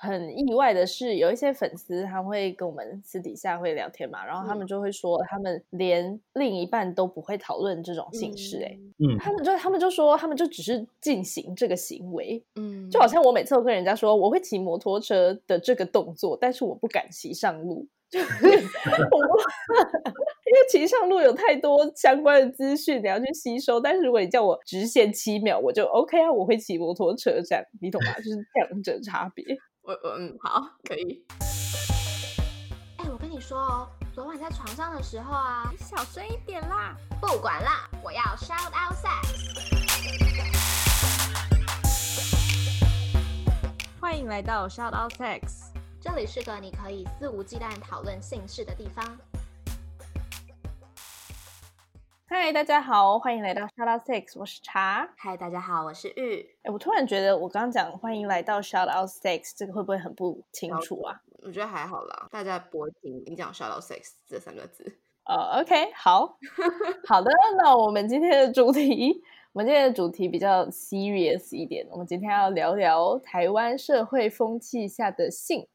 很意外的是，有一些粉丝他会跟我们私底下会聊天嘛，然后他们就会说，他们连另一半都不会讨论这种姓氏，哎，嗯，他们就他们就说，他们就只是进行这个行为，嗯，就好像我每次都跟人家说我会骑摩托车的这个动作，但是我不敢骑上路，就 因为骑上路有太多相关的资讯你要去吸收，但是如果你叫我直线七秒，我就 OK 啊，我会骑摩托车这样，你懂吗？就是两者差别。我我嗯好，可以。哎、我跟你说哦，昨晚在床上的时候啊，你小声一点啦！不管啦，我要 shout out sex。欢迎来到 Shout Out Sex。这里是个你可以肆无忌惮讨论性事的地方。嗨，大家好，欢迎来到 Shout Out Six，我是茶。嗨，大家好，我是玉。哎，我突然觉得我刚刚讲欢迎来到 Shout Out Six 这个会不会很不清楚啊？我觉得还好啦，大家不会听你讲 “shout out Six 这三个字。呃，OK，好 好的，那我们今天的主题，我们今天的主题比较 serious 一点，我们今天要聊聊台湾社会风气下的性。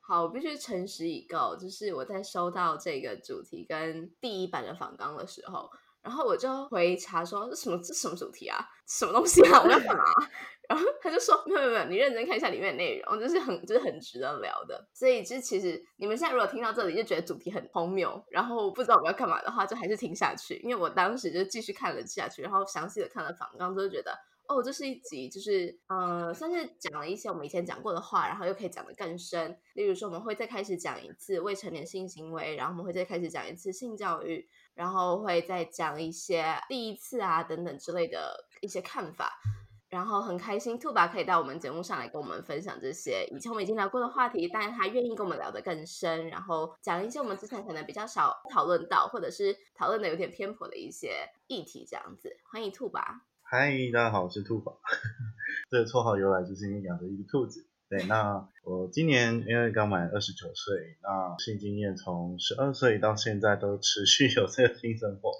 好，我必须诚实以告，就是我在收到这个主题跟第一版的访纲的时候，然后我就回查说这什么这什么主题啊，什么东西啊，我要干嘛？然后他就说没有没有没有，你认真看一下里面的内容，就是很就是很值得聊的。所以就其实你们现在如果听到这里就觉得主题很荒谬，然后不知道我们要干嘛的话，就还是听下去，因为我当时就继续看了下去，然后详细的看了访纲，就觉得。哦，这是一集，就是呃，算是讲了一些我们以前讲过的话，然后又可以讲得更深。例如说，我们会再开始讲一次未成年性行为，然后我们会再开始讲一次性教育，然后会再讲一些第一次啊等等之类的一些看法。然后很开心，兔爸可以到我们节目上来跟我们分享这些以前我们已经聊过的话题，但是他愿意跟我们聊得更深，然后讲一些我们之前可能比较少讨论到，或者是讨论的有点偏颇的一些议题，这样子。欢迎兔爸。嗨，大家好，我是兔宝。这个绰号由来就是因为养着一个兔子。对，那我今年因为刚满二十九岁，那性经验从十二岁到现在都持续有这个性生活。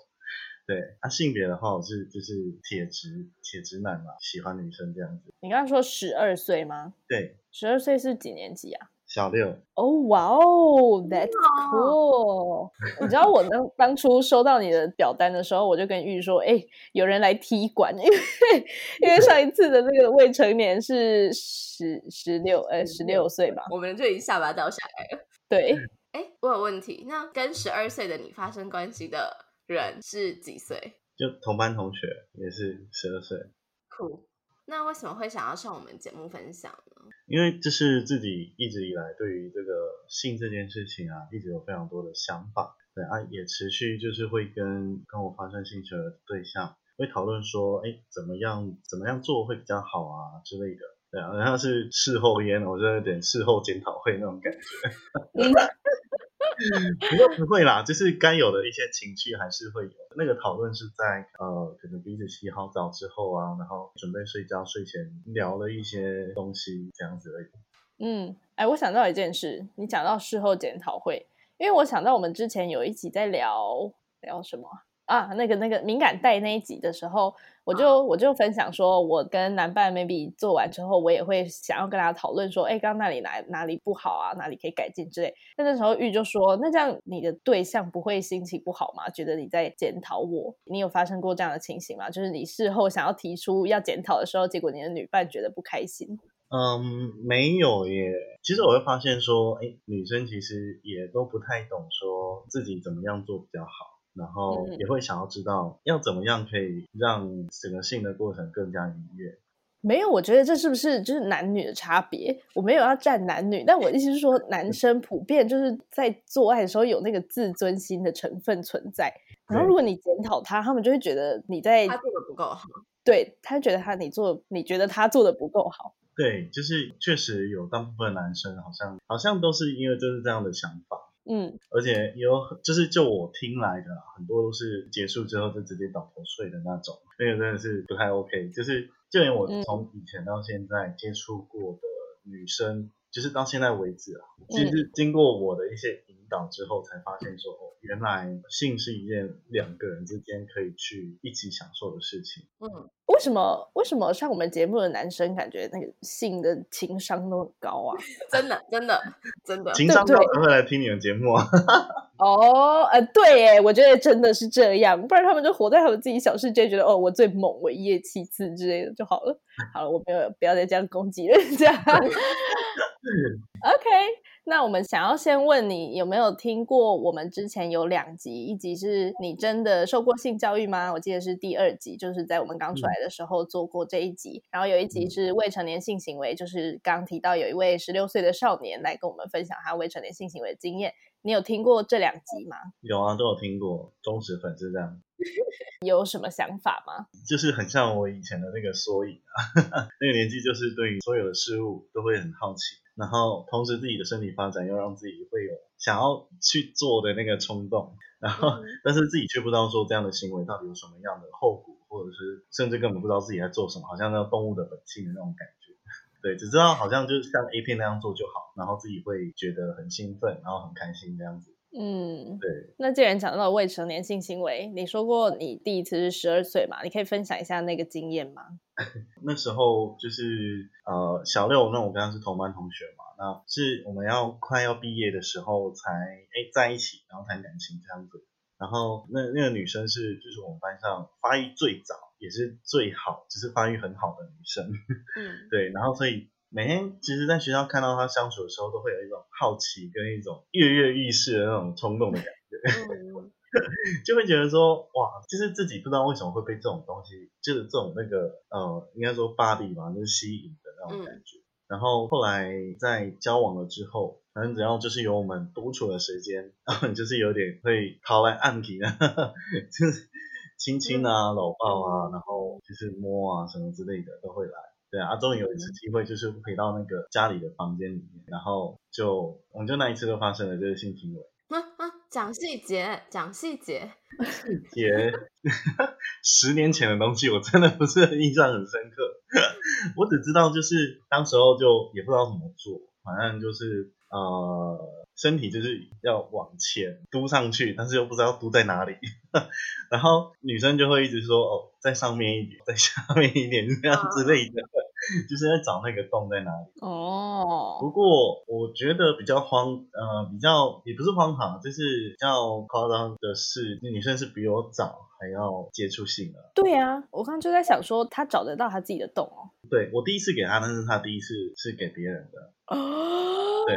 对，啊，性别的话我是就是铁直铁直男嘛，喜欢女生这样子。你刚刚说十二岁吗？对，十二岁是几年级啊？小六。哦，哇哦，That's cool！你知道我当当初收到你的表单的时候，我就跟玉说，哎，有人来踢馆，因为因为上一次的那个未成年是十十六，呃，十六岁吧，我们就已经下巴掉下来了。对，哎，我有问题，那跟十二岁的你发生关系的人是几岁？就同班同学，也是十二岁。酷。那为什么会想要上我们节目分享呢？因为这是自己一直以来对于这个性这件事情啊，一直有非常多的想法，对啊，也持续就是会跟跟我发生性行为的对象会讨论说，哎，怎么样怎么样做会比较好啊之类的，对啊，然后是事后烟，我就有点事后检讨会那种感觉。不过不会啦，就是该有的一些情绪还是会有。那个讨论是在呃，可能彼此洗好澡之后啊，然后准备睡觉，睡前聊了一些东西这样子而已。嗯，哎，我想到一件事，你讲到事后检讨会，因为我想到我们之前有一集在聊聊什么啊，那个那个敏感带那一集的时候，我就我就分享说，我跟男伴 maybe 做完之后，我也会想要跟他讨论说，哎，刚刚那里哪哪里不好啊，哪里可以改进之类。但那时候玉就说，那这样你的对象不会心情不好吗？觉得你在检讨我？你有发生过这样的情形吗？就是你事后想要提出要检讨的时候，结果你的女伴觉得不开心。嗯，没有耶。其实我会发现说，哎，女生其实也都不太懂说自己怎么样做比较好。然后也会想要知道要怎么样可以让整个性的过程更加愉悦。没有，我觉得这是不是就是男女的差别？我没有要站男女，但我意思是说，男生普遍就是在做爱的时候有那个自尊心的成分存在。然后如果你检讨他，他们就会觉得你在他做的不够好。对他觉得他你做，你觉得他做的不够好。对，就是确实有大部分男生好像好像都是因为就是这样的想法。嗯，而且有就是就我听来的很多都是结束之后就直接倒头睡的那种，那个真的是不太 OK。就是就连我从以前到现在接触过的女生，就是到现在为止啊，嗯其实经过我的一些引导之后，才发现说，哦，原来性是一件两个人之间可以去一起享受的事情。嗯，为什么为什么上我们节目的男生感觉那个性的情商都很高啊？真的真的真的，情商高才会来听你们节目啊。哦，呃，对耶，我觉得真的是这样，不然他们就活在他们自己小世界，觉得哦，我最猛，我一夜七次之类的就好了。好了，我没有不要再这样攻击人家。OK，那我们想要先问你，有没有听过我们之前有两集，一集是你真的受过性教育吗？我记得是第二集，就是在我们刚出来的时候做过这一集，然后有一集是未成年性行为，就是刚提到有一位十六岁的少年来跟我们分享他未成年性行为的经验。你有听过这两集吗？有啊，都有听过，忠实粉丝这样，有什么想法吗？就是很像我以前的那个缩影啊，那个年纪就是对于所有的事物都会很好奇，然后同时自己的身体发展又让自己会有想要去做的那个冲动，然后、嗯 但是自己却不知道说这样的行为到底有什么样的后果，或者是甚至根本不知道自己在做什么，好像那种动物的本性的那种感觉。对，只知道好像就是像 A 片那样做就好，然后自己会觉得很兴奋，然后很开心这样子。嗯，对，那既然讲到未成年性行为，你说过你第一次是十二岁嘛？你可以分享一下那个经验吗？那时候就是呃小六，那我跟他是同班同学嘛，那是我们要快要毕业的时候才哎在一起，然后谈感情这样子。然后那那个女生是就是我们班上发育最早，也是最好，就是发育很好的女生。嗯对，然后所以每天其实在学校看到他相处的时候，都会有一种好奇跟一种跃跃欲试的那种冲动的感觉。嗯 就会觉得说，哇，就是自己不知道为什么会被这种东西，就是这种那个呃，应该说 body 吧，就是吸引的那种感觉。然后后来在交往了之后，反正只要就是有我们独处的时间，然 后就是有点会逃来暗体啊，就是亲亲啊、搂抱啊，然后就是摸啊什么之类的都会来。对啊，终于有一次机会，就是回到那个家里的房间里面，然后就我们就那一次就发生了这个性行为。啊啊，讲细节，讲细节，细节 十年前的东西，我真的不是印象很深刻。我只知道就是当时候就也不知道怎么做，反正就是呃身体就是要往前嘟上去，但是又不知道嘟在哪里。然后女生就会一直说哦，在上面一点，在下面一点这样之类的，就是在找那个洞在哪里。哦，不过我觉得比较荒，呃，比较也不是荒唐，就是比较夸张的是，女生是比我早还要接触性的。对啊，我刚刚就在想说，她找得到她自己的洞哦。对我第一次给她，但是她第一次是给别人的。哦，对，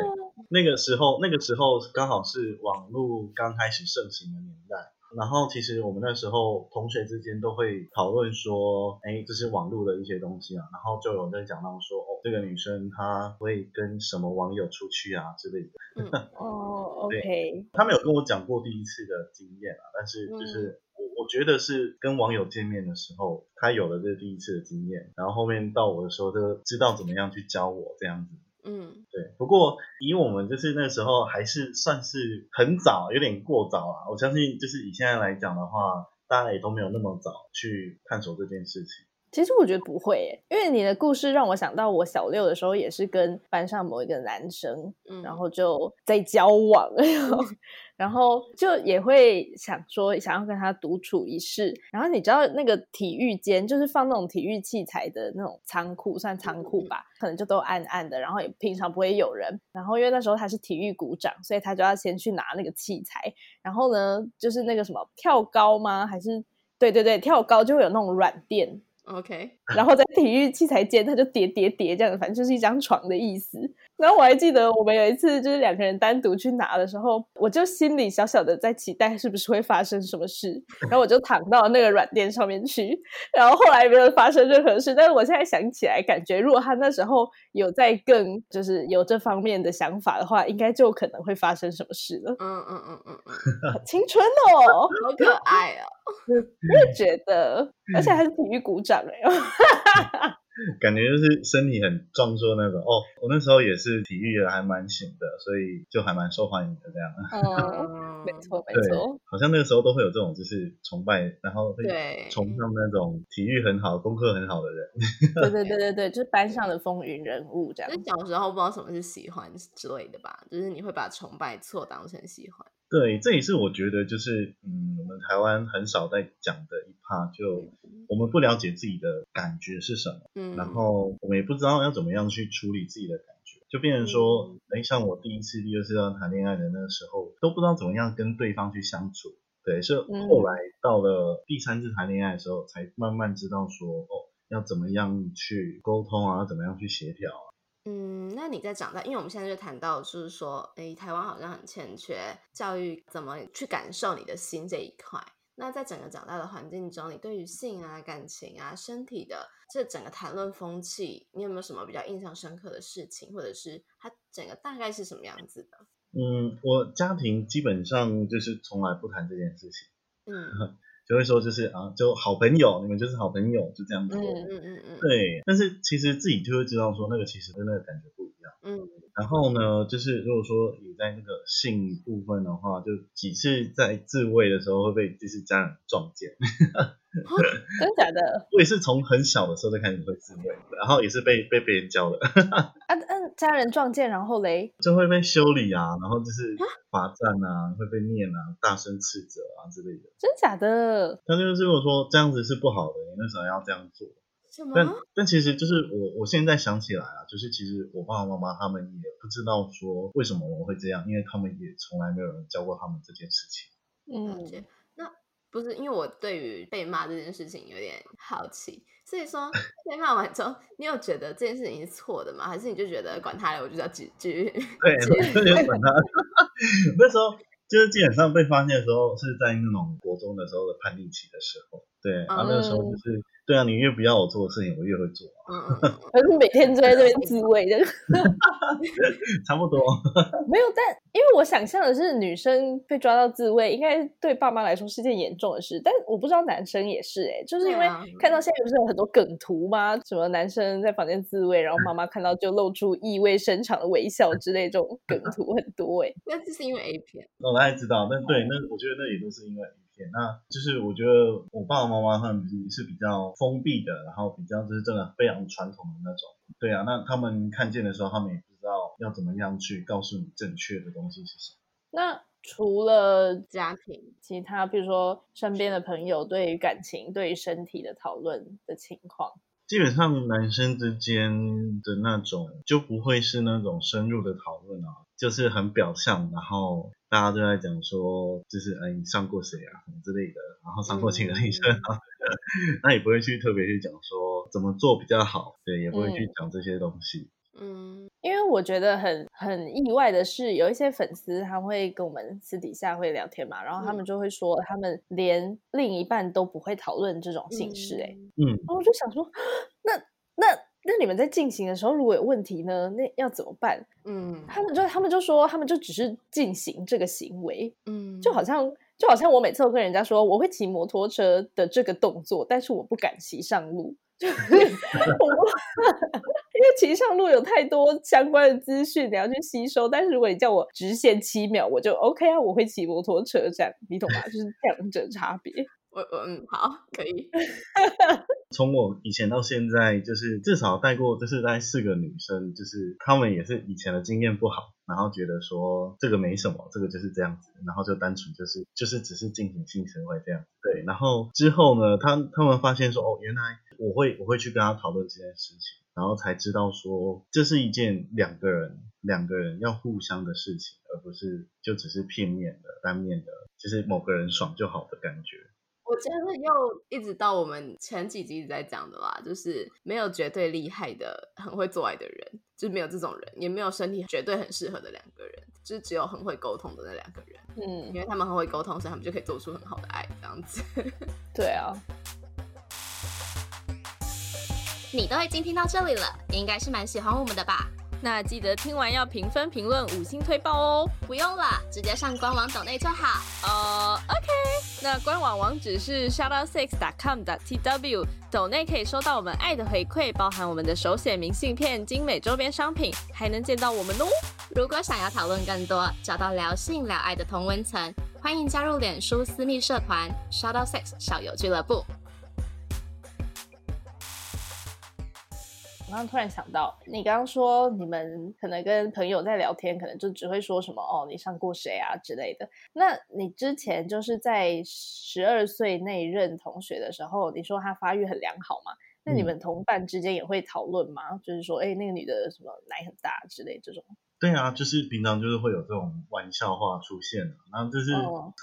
那个时候，那个时候刚好是网络刚开始盛行的年代。然后其实我们那时候同学之间都会讨论说，哎，这是网络的一些东西啊。然后就有在讲到说，哦，这个女生她会跟什么网友出去啊之类的。嗯哦，OK，他们有跟我讲过第一次的经验啊，但是就是我我觉得是跟网友见面的时候，他有了这第一次的经验，然后后面到我的时候就知道怎么样去教我这样子。嗯对，不过以我们就是那时候还是算是很早，有点过早啊。我相信就是以现在来讲的话，大家也都没有那么早去探索这件事情。其实我觉得不会耶，因为你的故事让我想到我小六的时候也是跟班上某一个男生，嗯，然后就在交往，然后就也会想说想要跟他独处一室。然后你知道那个体育间就是放那种体育器材的那种仓库，算仓库吧，可能就都暗暗的，然后也平常不会有人。然后因为那时候他是体育股长，所以他就要先去拿那个器材。然后呢，就是那个什么跳高吗？还是对对对，跳高就会有那种软垫。OK，然后在体育器材间，他就叠叠叠这样，反正就是一张床的意思。然后我还记得我们有一次就是两个人单独去拿的时候，我就心里小小的在期待是不是会发生什么事，然后我就躺到那个软垫上面去，然后后来没有发生任何事。但是我现在想起来，感觉如果他那时候有在更就是有这方面的想法的话，应该就可能会发生什么事了。嗯嗯嗯嗯嗯，好青春哦，好可爱哦。我也觉得，而且还是体育股长哎、感觉就是身体很壮硕那种哦。我那时候也是体育的还蛮行的，所以就还蛮受欢迎的这样。嗯。嗯嗯，没错没对错，，好像那个时候都会有这种就是崇拜，然后会崇尚那种体育很好、功课很好的人。对对对对对，就是班上的风云人物这样就是。小时候不知道什么是喜欢之类的吧，就是你会把崇拜错当成喜欢。对，这也是我觉得就是嗯，我们台湾很少在讲的一 part，就我们不了解自己的感觉是什么。嗯，然后我们也不知道要怎么样去处理自己的感觉，就变成说嗯，哎、像我第一次、第二次要谈恋爱的那个时候，都不知道怎么样跟对方去相处。对，是嗯后来到了第三次谈恋爱的时候，才慢慢知道说，哦，要怎么样去沟通啊，要怎么样去协调啊。嗯，那你在长大，因为我们现在就谈到，就是说，诶，台湾好像很欠缺教育怎么去感受你的心这一块。那在整个长大的环境中，你对于性啊、感情啊、身体的这整个谈论风气，你有没有什么比较印象深刻的事情，或者是它整个大概是什么样子的？嗯，我家庭基本上就是从来不谈这件事情，嗯 就会说就是啊，就好朋友，你们就是好朋友，就这样子。嗯嗯嗯嗯，对，但是其实自己就会知道说，那个其实跟那个感觉然后呢，就是如果说你在那个性部分的话，就几次在自慰的时候会被就是家人撞见。真假的？我也是从很小的时候就开始会自慰，然后也是被被别人教的，啊 啊！家人撞见，然后嘞，就会被修理啊，然后就是罚站啊，会被念啊，大声斥责啊之类的。真假的？他就是如果说这样子是不好的，你为什么要这样做？什么？但但其实就是我我现在想起来啊，就是其实我爸爸妈妈他们也不知道说为什么我会这样，因为他们也从来没有人教过他们这件事情。嗯。那不是因为我对于被骂这件事情有点好奇，所以说 被骂完之后，你有觉得这件事情是错的吗？还是你就觉得管他了，我就是要继继续？对，我就管他。那时候就是基本上被发现的时候是在那种国中的时候的叛逆期的时候，对，然后那个时候就是对啊，你越不要我做的事情，我越会做啊，嗯 嗯嗯可是每天就在这边自慰的，差不多。没有。但因为我想象的是，女生被抓到自慰，应该对爸妈来说是件严重的事。但我不知道男生也是、欸，就是因为看到现在不是有很多梗图吗？什么男生在房间自慰，然后妈妈看到就露出意味深长的微笑之类，这种梗图很多哎、那这是因为 A 片。我大概知道，那对，那我觉得那也都是因为影那就是我觉得我爸爸妈妈他们是比较封闭的，然后比较就是真的非常传统的那种。对啊，那他们看见的时候，他们也不知道要怎么样去告诉你正确的东西是什么。那除了家庭，其他，比如说身边的朋友对于感情、对于身体的讨论的情况，基本上男生之间的那种就不会是那种深入的讨论啊，就是很表象，然后大家都在讲说，就是哎你上过谁啊什么之类的，然后上过几个女生啊，那也不会去特别去讲说怎么做比较好，对，也不会去讲这些东西。嗯因为我觉得很很意外的是，有一些粉丝他会跟我们私底下会聊天嘛，然后他们就会说，他们连另一半都不会讨论这种性事、欸，哎、嗯。嗯，然后我就想说，那那那你们在进行的时候，如果有问题呢，那要怎么办？嗯。他们就他们就说，他们就只是进行这个行为，嗯，就好。像就好像我每次都跟人家说我会骑摩托车的这个动作，但是我不敢骑上路，就是我不 因为骑上路有太多相关的资讯你要去吸收，但是如果你叫我直线七秒，我就 OK 啊，我会骑摩托车这样，你懂吗？就是两者差别。我我嗯好可以，从我以前到现在，就是至少带过，就是带四个女生，就是她们也是以前的经验不好，然后觉得说这个没什么，这个就是这样子，然后就单纯就是就是只是进行性行为这样，对，然后之后呢，他他们发现说，哦，原来我会我会去跟他讨论这件事情，然后才知道说这是一件两个人两个人要互相的事情，而不是就只是片面的单面的，就是某个人爽就好的感觉。我觉得又一直到我们前几集一直在讲的啦，就是没有绝对厉害的、很会做爱的人，就是没有这种人，也没有身体绝对很适合的两个人，就是只有很会沟通的那两个人，嗯因，为他们很会沟通，所以他们就可以做出很好的爱，这样子。对啊，你都已经听到这里了，应该是蛮喜欢我们的吧？那记得听完要评分、评论、五星推爆哦。不用了，直接上官网抖内就好。呃，OK，那官网网址是 shoutoutsex.com.tw，抖内可以收到我们爱的回馈，包含我们的手写明信片、精美周边商品，还能见到我们哦。如果想要讨论更多，找到聊性聊爱的同温层，欢迎加入脸书私密社团 SHADOW SIX 小游俱乐部。我刚刚突然想到，你刚刚说你们可能跟朋友在聊天，可能就只会说什么哦，你上过谁啊之类的。那你之前就是在十二岁那一任同学的时候，你说他发育很良好嘛？那你们同伴之间也会讨论吗？就是说，哎，那个女的什么奶很大之类这种。对啊，就是平常就是会有这种玩笑话出现然后就是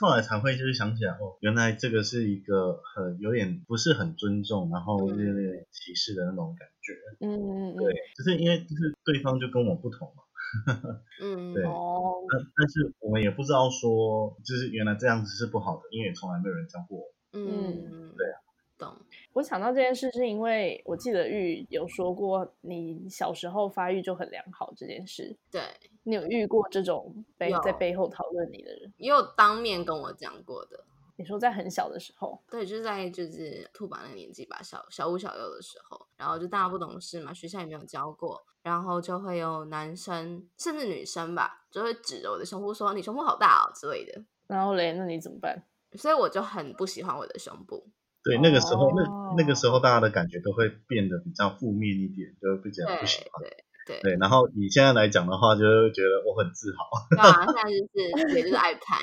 后来才会就是想起来哦，原来这个是一个很有点不是很尊重，然后有点歧视的那种感觉。嗯嗯嗯，对，就是因为就是对方就跟我不同嘛。嗯，对。哦。但但是我们也不知道说，就是原来这样子是不好的，因为从来没有人教过我。嗯，对啊。懂。我想到这件事，是因为我记得玉有说过，你小时候发育就很良好这件事。对，你有遇过这种背在背后讨论你的人？也有当面跟我讲过的。你说在很小的时候？对，就是在就是兔宝那个年纪吧，小小五小六的时候，然后就大家不懂事嘛，学校也没有教过，然后就会有男生甚至女生吧，就会指着我的胸部说：“你胸部好大哦”之类的。然后嘞，那你怎么办？所以我就很不喜欢我的胸部。对，那个时候，那那个时候大家的感觉都会变得比较负面一点，就比较不喜欢。对对对。然后你现在来讲的话，就会觉得我很自豪。对啊，现在就是也就是爱拍。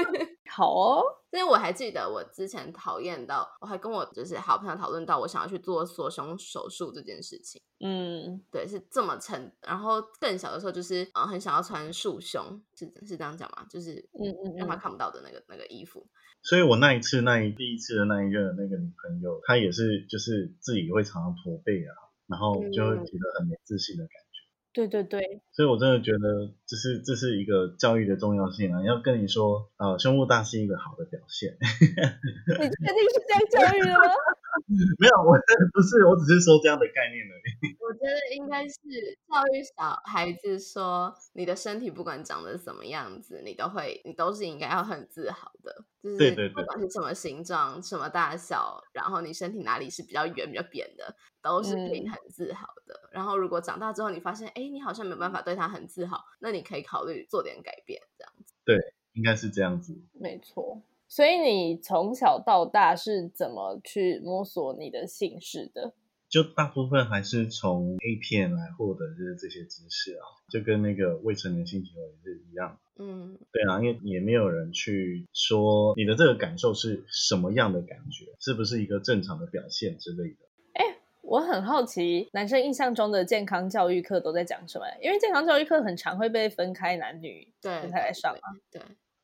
好哦，因为我还记得我之前讨厌到，我还跟我就是好朋友讨论到，我想要去做缩胸手术这件事情。嗯，对，是这么沉。然后更小的时候，就是嗯，很想要穿束胸，是是这样讲吗？就是嗯嗯，让他看不到的那个那个衣服。所以我那一次那一第一次的那一任那个女朋友，她也是就是自己会常常驼背啊，然后就会觉得很没自信的感觉。对对对。所以我真的觉得这是这是一个教育的重要性啊！要跟你说，呃，胸部大是一个好的表现。你确定是这样教育的吗？没有，我不是，我只是说这样的概念而已。我觉得应该是教育小孩子说，你的身体不管长得什么样子，你都会，你都是应该要很自豪的。就是不管是什么形状、什么大小，然后你身体哪里是比较圆、比较扁的，都是可以很自豪的。然后如果长大之后你发现，哎，你好像没有办法对他很自豪，那你可以考虑做点改变，这样子。对，应该是这样子。没错。所以你从小到大是怎么去摸索你的姓氏的？就大部分还是从 A 片来获得就是这些知识啊，就跟那个未成年性行为是一样。嗯，对啊，因为也没有人去说你的这个感受是什么样的感觉，是不是一个正常的表现之类的。哎，我很好奇，男生印象中的健康教育课都在讲什么？因为健康教育课很常会被分开男女分开来上嘛。对。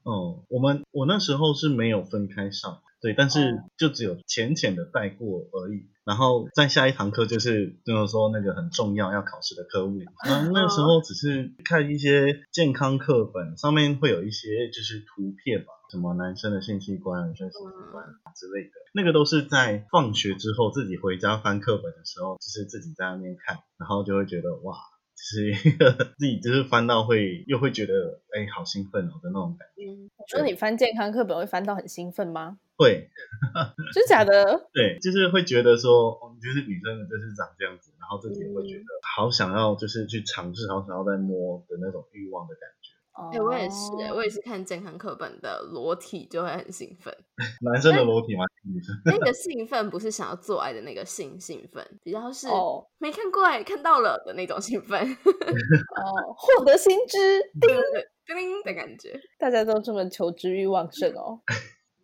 哦，我们我那时候是没有分开上，对，但是就只有浅浅的带过而已。然后在下一堂课就是就是说那个很重要要考试的科目，那那时候只是看一些健康课本，上面会有一些就是图片吧，什么男生的性器官、女生性器官之类的，那个都是在放学之后自己回家翻课本的时候，就是自己在那边看，然后就会觉得哇。是一个自己就是翻到会又会觉得哎好兴奋哦的那种感觉。嗯，说你翻健康课本会翻到很兴奋吗？会，真假的？对，就是会觉得说，就是女生就是长这样子，然后自己也会觉得好想要就是去尝试，好想要再摸的那种欲望的感觉。哎，我也是，哎，我也是看健康课本的裸体就会很兴奋。男生的裸体吗？那个兴奋不是想要做爱的那个性兴奋，比较是没看过哎，看到了的那种兴奋。哦，获得新知，叮叮的感觉。大家都这么求知欲旺盛哦。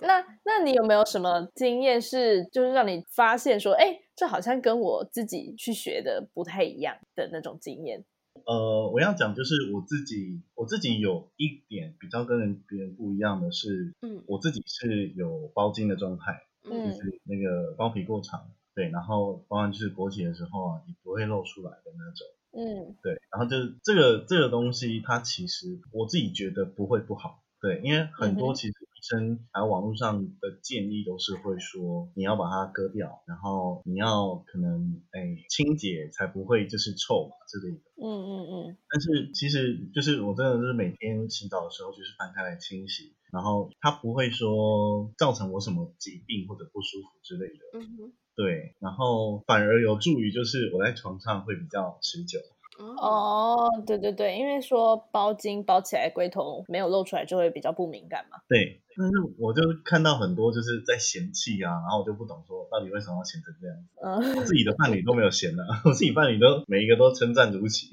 那那你有没有什么经验是，就是让你发现说，哎，这好像跟我自己去学的不太一样的那种经验？呃，我要讲就是我自己，我自己有一点比较跟人别人不一样的是，嗯，我自己是有包茎的状态，嗯，就是。那个包皮过长，对，然后包含就是勃起的时候啊，也不会露出来的那种，嗯，对，然后就是这个这个东西，它其实我自己觉得不会不好，对，因为很多其实。生还有网络上的建议都是会说你要把它割掉，然后你要可能哎清洁才不会就是臭嘛之类的。嗯嗯嗯。但是其实就是我真的是每天洗澡的时候就是翻开来清洗，然后它不会说造成我什么疾病或者不舒服之类的。嗯哼。对，然后反而有助于就是我在床上会比较持久。哦，哦，对对对，因为说包巾包起来龟头没有露出来就会比较不敏感嘛。对，但是我就看到很多就是在嫌弃啊，然后我就不懂说到底为什么要嫌成这样子。嗯，我自己的伴侣都没有嫌啊，我自己伴侣都每一个都称赞如齐。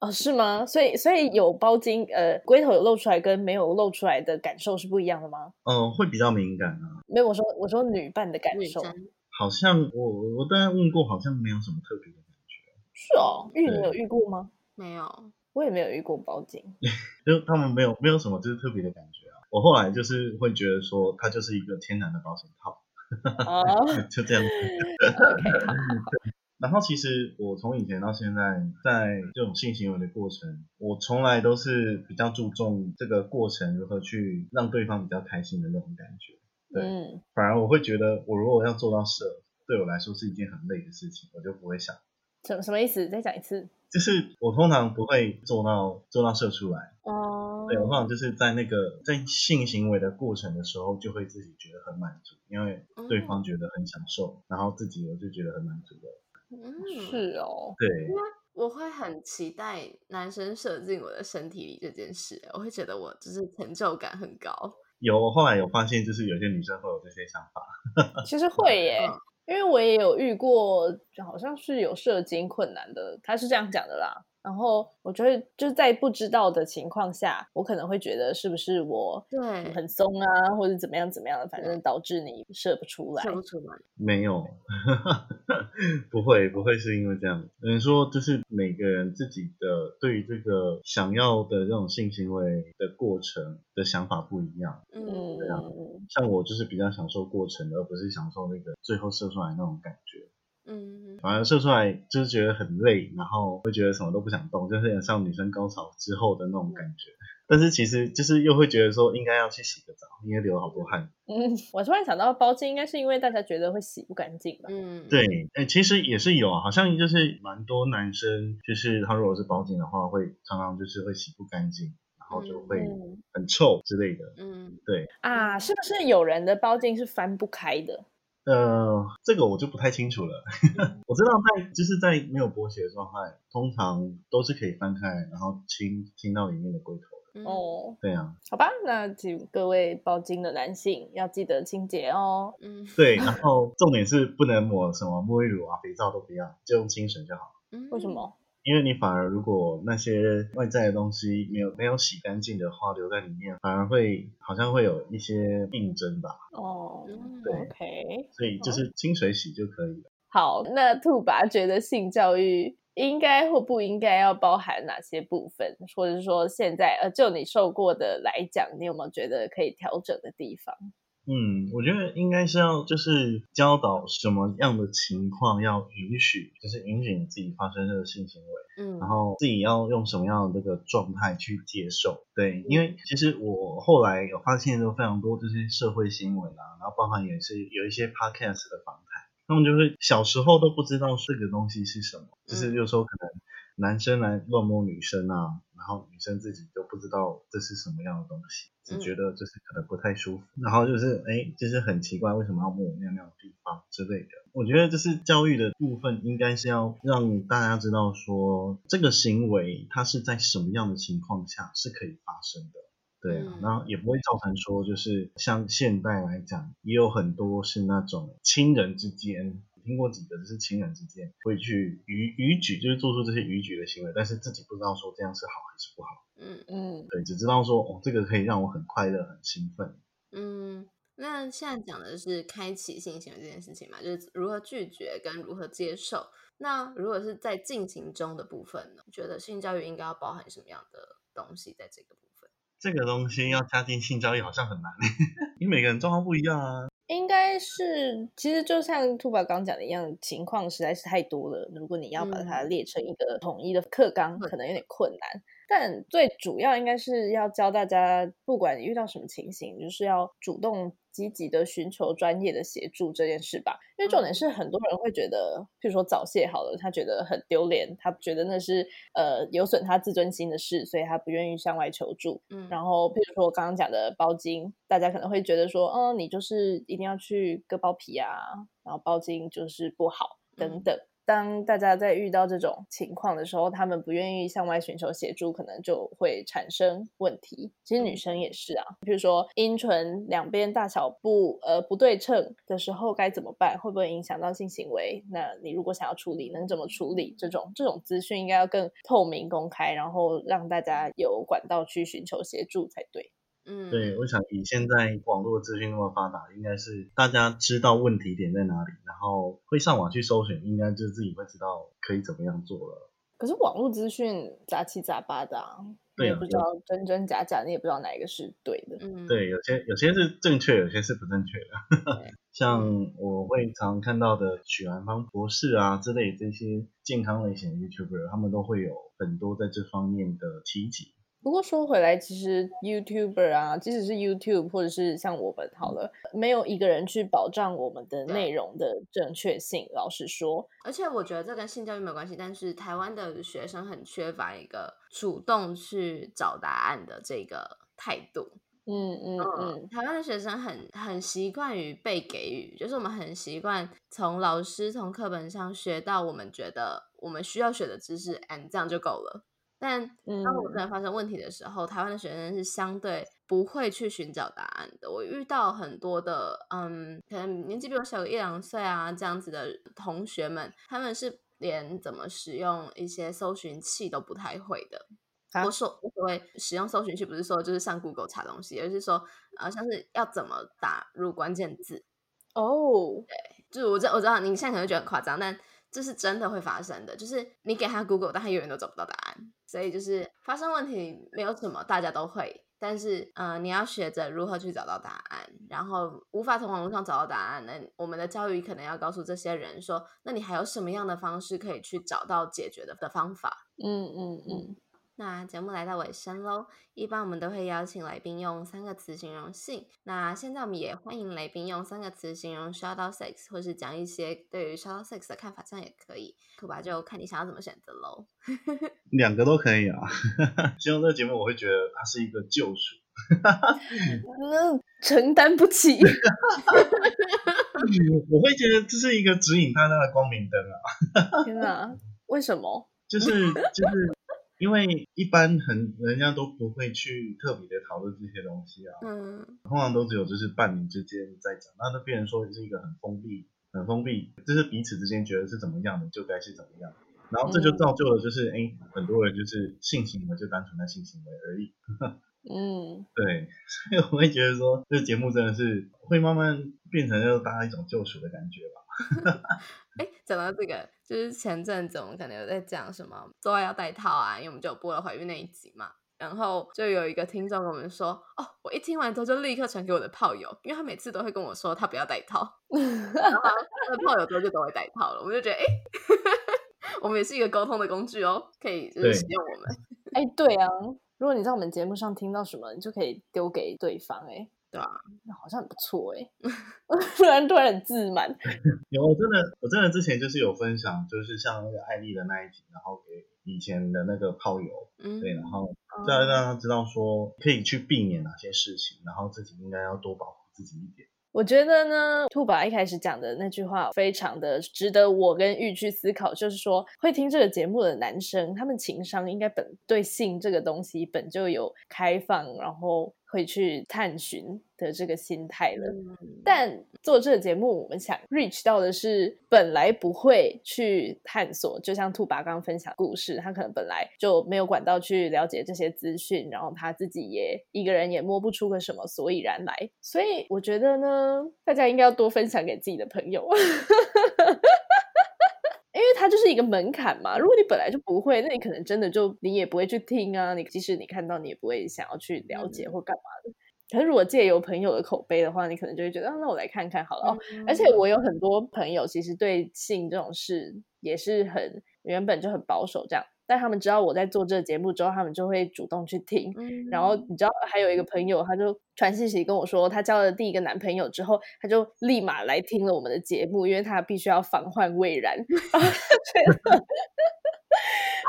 哦，是吗？所以所以有包巾，呃，龟头有露出来跟没有露出来的感受是不一样的吗？嗯，会比较敏感啊。没有，我说我说女伴的感受好像我我当然问过，好像没有什么特别的。是哦。玉，你有遇过吗？没有，我也没有遇过包警。就他们没有没有什么就是特别的感觉啊。我后来就是会觉得说，它就是一个天然的保险套，哦 就这样子。，OK，好，然后其实我从以前到现在，在这种性行为的过程，我从来都是比较注重这个过程如何去让对方比较开心的那种感觉。对嗯，反而我会觉得，我如果要做到射，对我来说是一件很累的事情，我就不会想。什什么意思？再讲一次。就是我通常不会做到做到射出来，哦对我通常就是在那个在性行为的过程的时候，就会自己觉得很满足，因为对方觉得很享受，然后自己我就觉得很满足的。嗯，是哦。对，我会很期待男生射进我的身体里这件事，我会觉得我就是成就感很高。有我后来有发现，就是有些女生会有这些想法。其实会耶，嗯因为我也有遇过，好像是有射精困难的，他是这样讲的啦。然后我觉得就是在不知道的情况下，我可能会觉得是不是我对很松啊，或者怎么样怎么样的，反正导致你射不出来。射不出来，没有，不会不会是因为这样。嗯，说就是每个人自己的对于这个想要的这种性行为的过程的想法不一样。嗯，对啊像我就是比较享受过程，而不是享受那个最后射出来那种感觉。嗯，反而射出来就是觉得很累，然后会觉得什么都不想动，就是很像女生高潮之后的那种感觉。但是其实就是又会觉得说应该要去洗个澡，因为流了好多汗。嗯，我突然想到包巾，应该是因为大家觉得会洗不干净吧？嗯，对，哎、其实也是有啊，好像就是蛮多男生，就是他如果是包茎的话，会常常就是会洗不干净，然后就会嗯很臭之类的。嗯，对，啊，是不是有人的包巾是翻不开的？呃，这个我就不太清楚了。我知道在就是在没有勃起的状态，通常都是可以翻开，然后亲亲到里面的龟头的。嗯，哦，对啊，好吧，那请各位包巾的男性要记得清洁哦。嗯，对，然后重点是不能抹什么沐浴乳啊、肥皂都不要，就用清水就好。嗯为什？么？因为你反而如果那些外在的东西没有没有洗干净的话，留在里面，反而会好像会有一些病症吧。哦嗯对，OK，所以就是清水洗就可以了。好，那兔爸觉得性教育应该或不应该要包含哪些部分，或者是说现在呃，就你受过的来讲，你有没有觉得可以调整的地方？嗯，我觉得应该是要就是教导什么样的情况要允许，就是允许你自己发生这个性行为，嗯，然后自己要用什么样的这个状态去接受。对，因为其实我后来有发现有非常多这些社会新闻啊，然后包含也是有一些 podcast 的访谈，他们就是小时候都不知道这个东西是什么，就是嗯有时候可能男生来乱摸女生啊，然后女生自己都不知道这是什么样的东西，只嗯觉得就是可能不太舒服，然后就是哎，就是很奇怪为什么要摸我尿尿的地方之类的。我觉得就是教育的部分应该是要让大家知道说这个行为它是在什么样的情况下是可以发生的。对啊嗯，然后也不会造成说，就是像现代来讲，也有很多是那种亲人之间，听过几个就是亲人之间会去逾逾矩，就是做出这些逾矩的行为，但是自己不知道说这样是好还是不好，嗯嗯，对，只知道说哦，这个可以让我很快乐、很兴奋。嗯，那现在讲的是开启性行为这件事情嘛，就是如何拒绝跟如何接受。那如果是在进行中的部分呢？你觉得性教育应该要包含什么样的东西在这个部分？这个东西要加进性教育好像很难，因为每个人状况不一样啊。应该是，其实就像兔宝刚讲的一样，情况实在是太多了。如果你要把它嗯列成一个统一的课纲，可能有点困难。但最主要应该是要教大家，不管你遇到什么情形，就是要主动积极的寻求专业的协助这件事吧。因为重点是很多人会觉得，譬如说早泄好了，他觉得很丢脸，他觉得那是呃有损他自尊心的事，所以他不愿意向外求助。嗯，然后，譬如说我刚刚讲的包茎，大家可能会觉得说，嗯，你就是一定要去割包皮啊，然后包茎就是不好等等。当大家在遇到这种情况的时候，他们不愿意向外寻求协助，可能就会产生问题。其实女生也是啊，比如说阴唇两边大小不呃不对称的时候该怎么办？会不会影响到性行为？那你如果想要处理，能怎么处理？这种这种资讯应该要更透明公开，然后让大家有管道去寻求协助才对。嗯，对，我想以现在网络资讯那么发达，应该是大家知道问题点在哪里，然后会上网去搜寻，应该就自己会知道可以怎么样做了。可是网络资讯杂七杂八的、啊，你对啊也不知道真真假假，你也不知道哪一个是对的。嗯，对，有些有些是正确，有些是不正确的。像我会常看到的许兰芳博士啊之类这些健康类型的 YouTuber，他们都会有很多在这方面的提及。不过说回来，其实 YouTuber 啊，即使是 YouTube 或者是像我们好了，没有一个人去保障我们的内容的正确性。老实说，而且我觉得这跟性教育没有关系，但是台湾的学生很缺乏一个主动去找答案的这个态度。嗯嗯嗯，台湾的学生很很习惯于被给予，就是我们很习惯从老师从课本上学到我们觉得我们需要学的知识，and 这样就够了。但当我嗯真的发生问题的时候，台湾的学生是相对不会去寻找答案的。我遇到很多的，嗯，可能年纪比我小个一两岁啊这样子的同学们，他们是连怎么使用一些搜寻器都不太会的。啊我说我所谓使用搜寻器，不是说就是上 Google 查东西，而是说呃，像是要怎么打入关键字。哦，对就是我知道我知道你现在可能会觉得很夸张，但这是真的会发生的。就是你给他 Google，但他永远都找不到答案。所以就是发生问题没有什么，大家都会。但是，呃，你要学着如何去找到答案，然后无法从网络上找到答案，那我们的教育可能要告诉这些人说，那你还有什么样的方式可以去找到解决的的方法？嗯嗯嗯，那节目来到尾声喽，一般我们都会邀请来宾用三个词形容性。那现在我们也欢迎来宾用三个词形容 shout out sex，或是讲一些对于 shout out sex 的看法，这样也可以。可吧，就看你想要怎么选择喽。两个都可以啊。希望这个节目我会觉得它是一个救赎。那承担不起。我会觉得这是一个指引大家的光明灯啊，天哪，为什么？就是就是因为一般很人家都不会去特别的讨论这些东西啊，嗯通常都只有就是伴侣之间在讲，那就变成说是一个很封闭、很封闭，就是彼此之间觉得是怎么样的就该是怎么样，然后这就造就了就是哎、诶很多人就是性行为就单纯的性行为而已，嗯，对，所以我会觉得说这个节目真的是会慢慢变成就大家一种救赎的感觉吧。哎，讲到这个，就是前阵子我们可能有在讲什么做爱要戴套啊，因为我们就有播了怀孕那一集嘛。然后就有一个听众跟我们说，哦，我一听完之后就立刻传给我的炮友，因为他每次都会跟我说他不要戴套，然后他的炮友之后就都会戴套了。我们就觉得，哎，我们也是一个沟通的工具哦，可以就是使用我们，哎，对啊，如果你在我们节目上听到什么，你就可以丢给对方、哎，对啊，那好像很不错哎、突然突然很自满。有，我真的，我真的之前就是有分享，就是像那个艾丽的那一集，然后给以前的那个炮友，嗯，对，然后哦再让他知道说可以去避免哪些事情，然后自己应该要多保护自己一点。我觉得呢，兔宝一开始讲的那句话非常的值得我跟玉去思考，就是说会听这个节目的男生，他们情商应该本对性这个东西本就有开放，然后会去探寻的这个心态了。嗯但做这个节目，我们想 reach 到的是本来不会去探索，就像兔爸刚刚分享故事，他可能本来就没有管道去了解这些资讯，然后他自己也一个人也摸不出个什么所以然来。所以我觉得呢，大家应该要多分享给自己的朋友。因为它就是一个门槛嘛，如果你本来就不会，那你可能真的就你也不会去听啊，你即使你看到，你也不会想要去了解嗯或干嘛的。可是如果借由朋友的口碑的话，你可能就会觉得，啊、那我来看看好了。哦，嗯而且我有很多朋友，其实对性这种事也是很原本就很保守这样，但他们知道我在做这个节目之后，他们就会主动去听。嗯然后你知道还有一个朋友，他就传信息跟我说，他交了第一个男朋友之后，他就立马来听了我们的节目，因为他必须要防患未然，然后他觉得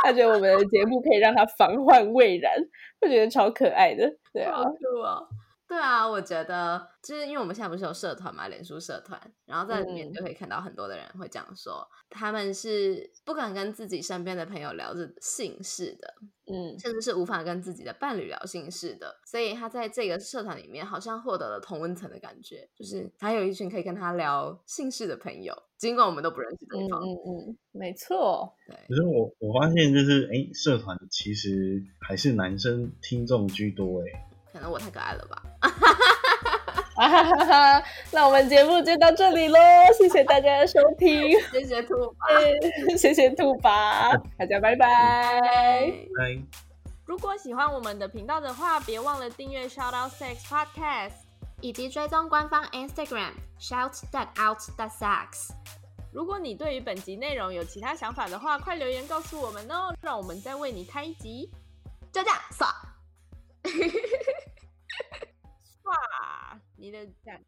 他觉得我们的节目可以让他防患未然，我觉得超可爱的，对啊好，酷哦。对啊，我觉得就是因为我们现在不是有社团嘛，脸书社团，然后在里面嗯就可以看到很多的人会讲说，他们是不敢跟自己身边的朋友聊着姓氏的，嗯，甚至是无法跟自己的伴侣聊姓氏的，所以他在这个社团里面好像获得了同温层的感觉，就是他有一群可以跟他聊姓氏的朋友，尽管我们都不认识对嗯方。嗯嗯，没错。对，可是我我发现就是，哎，社团其实还是男生听众居多，哎，可能我太可爱了吧。啊哈哈哈！那我们节目就到这里喽，谢谢大家的收听，谢谢兔吧。谢谢兔爸，大家拜拜。拜。如果喜欢我们的频道的话，别忘了订阅 Shout Out Sex Podcast。以及追踪官方 Instagram shout that out that sucks。如果你对于本集内容有其他想法的话，快留言告诉我们哦，让我们再为你开一集。就这样，爽。哇，你的赞。